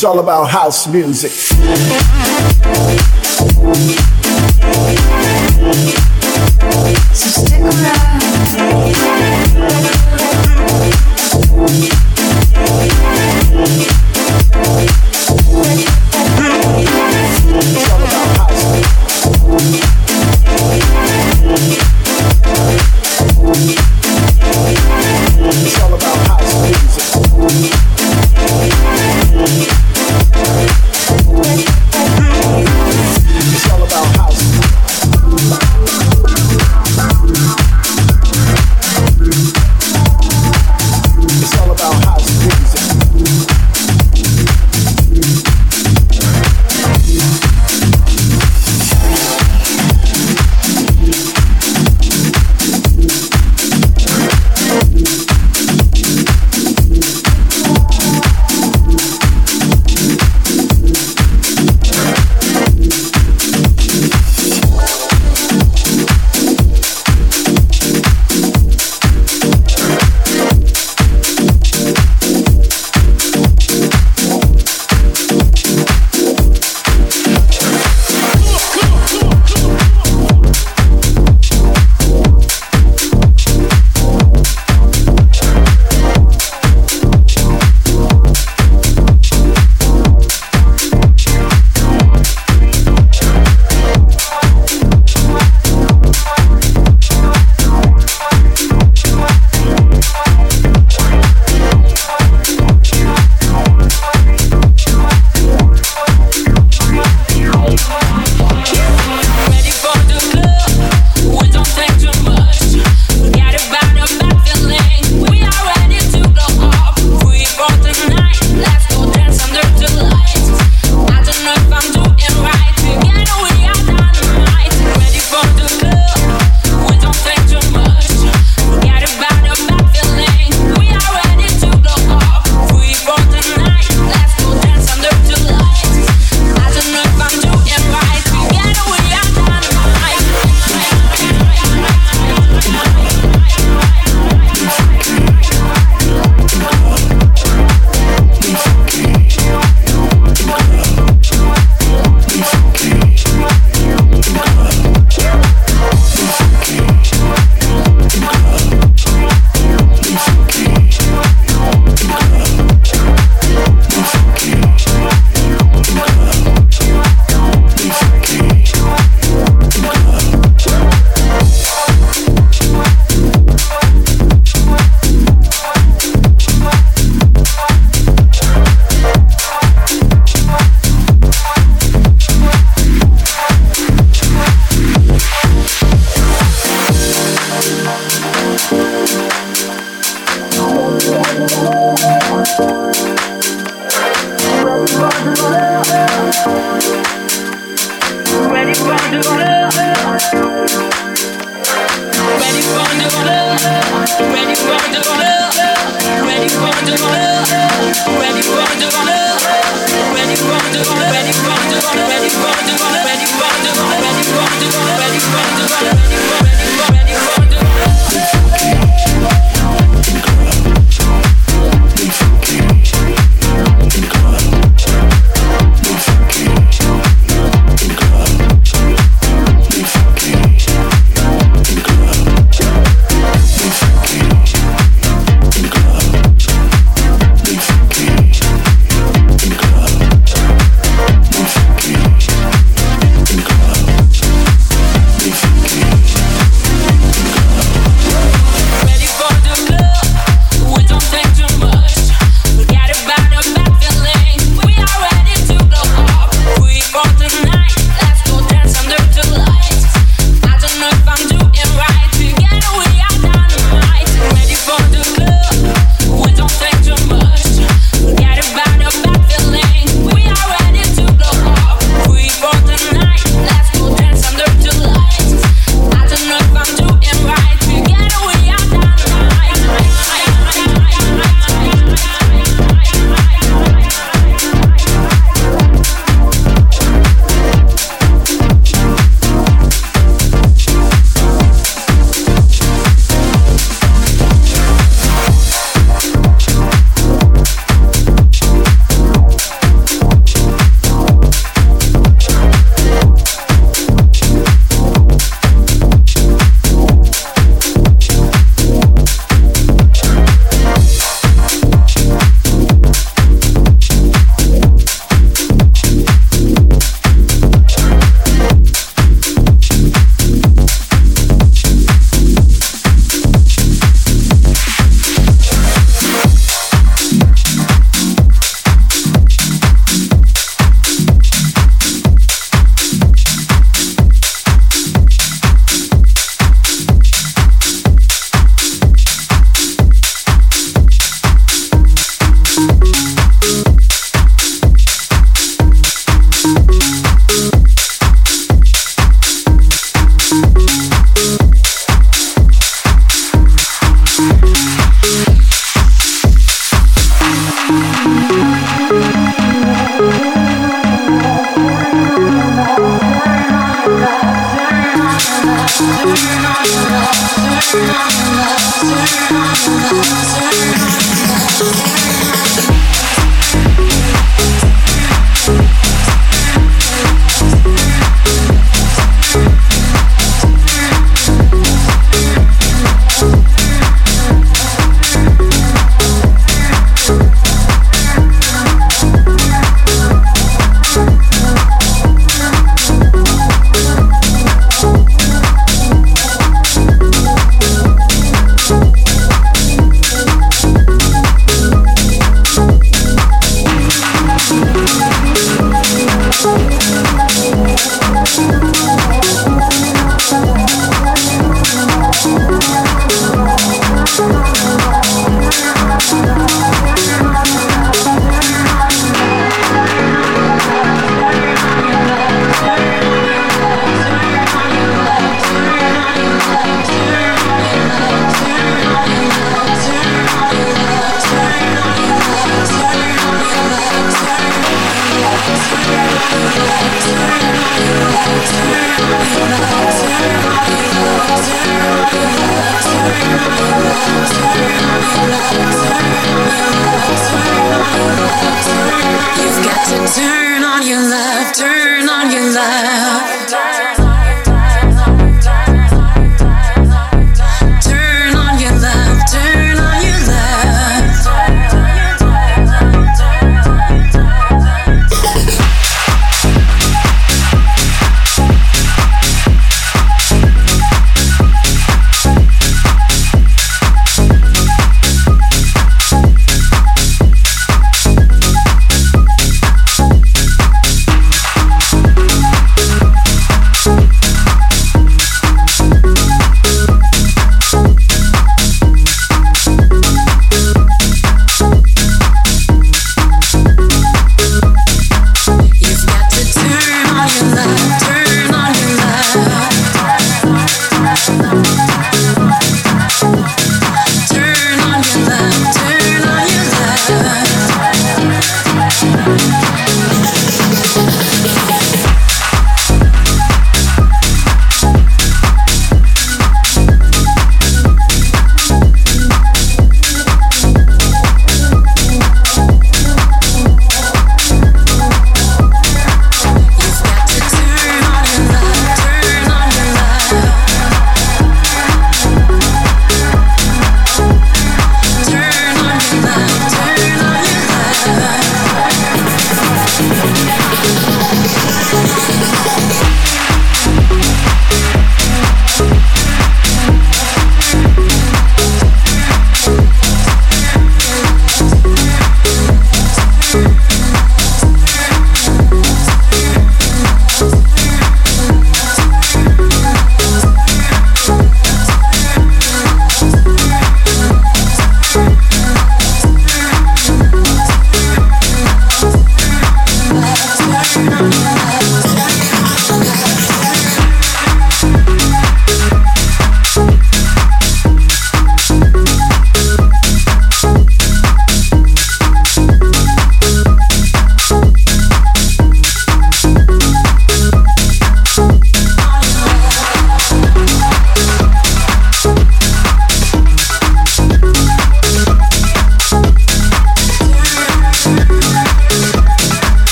It's all about house music. So stick It's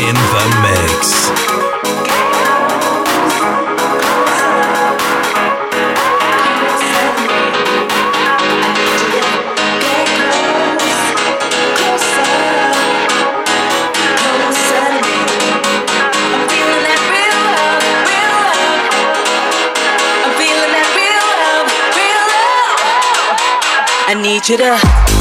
in the mix. I need you to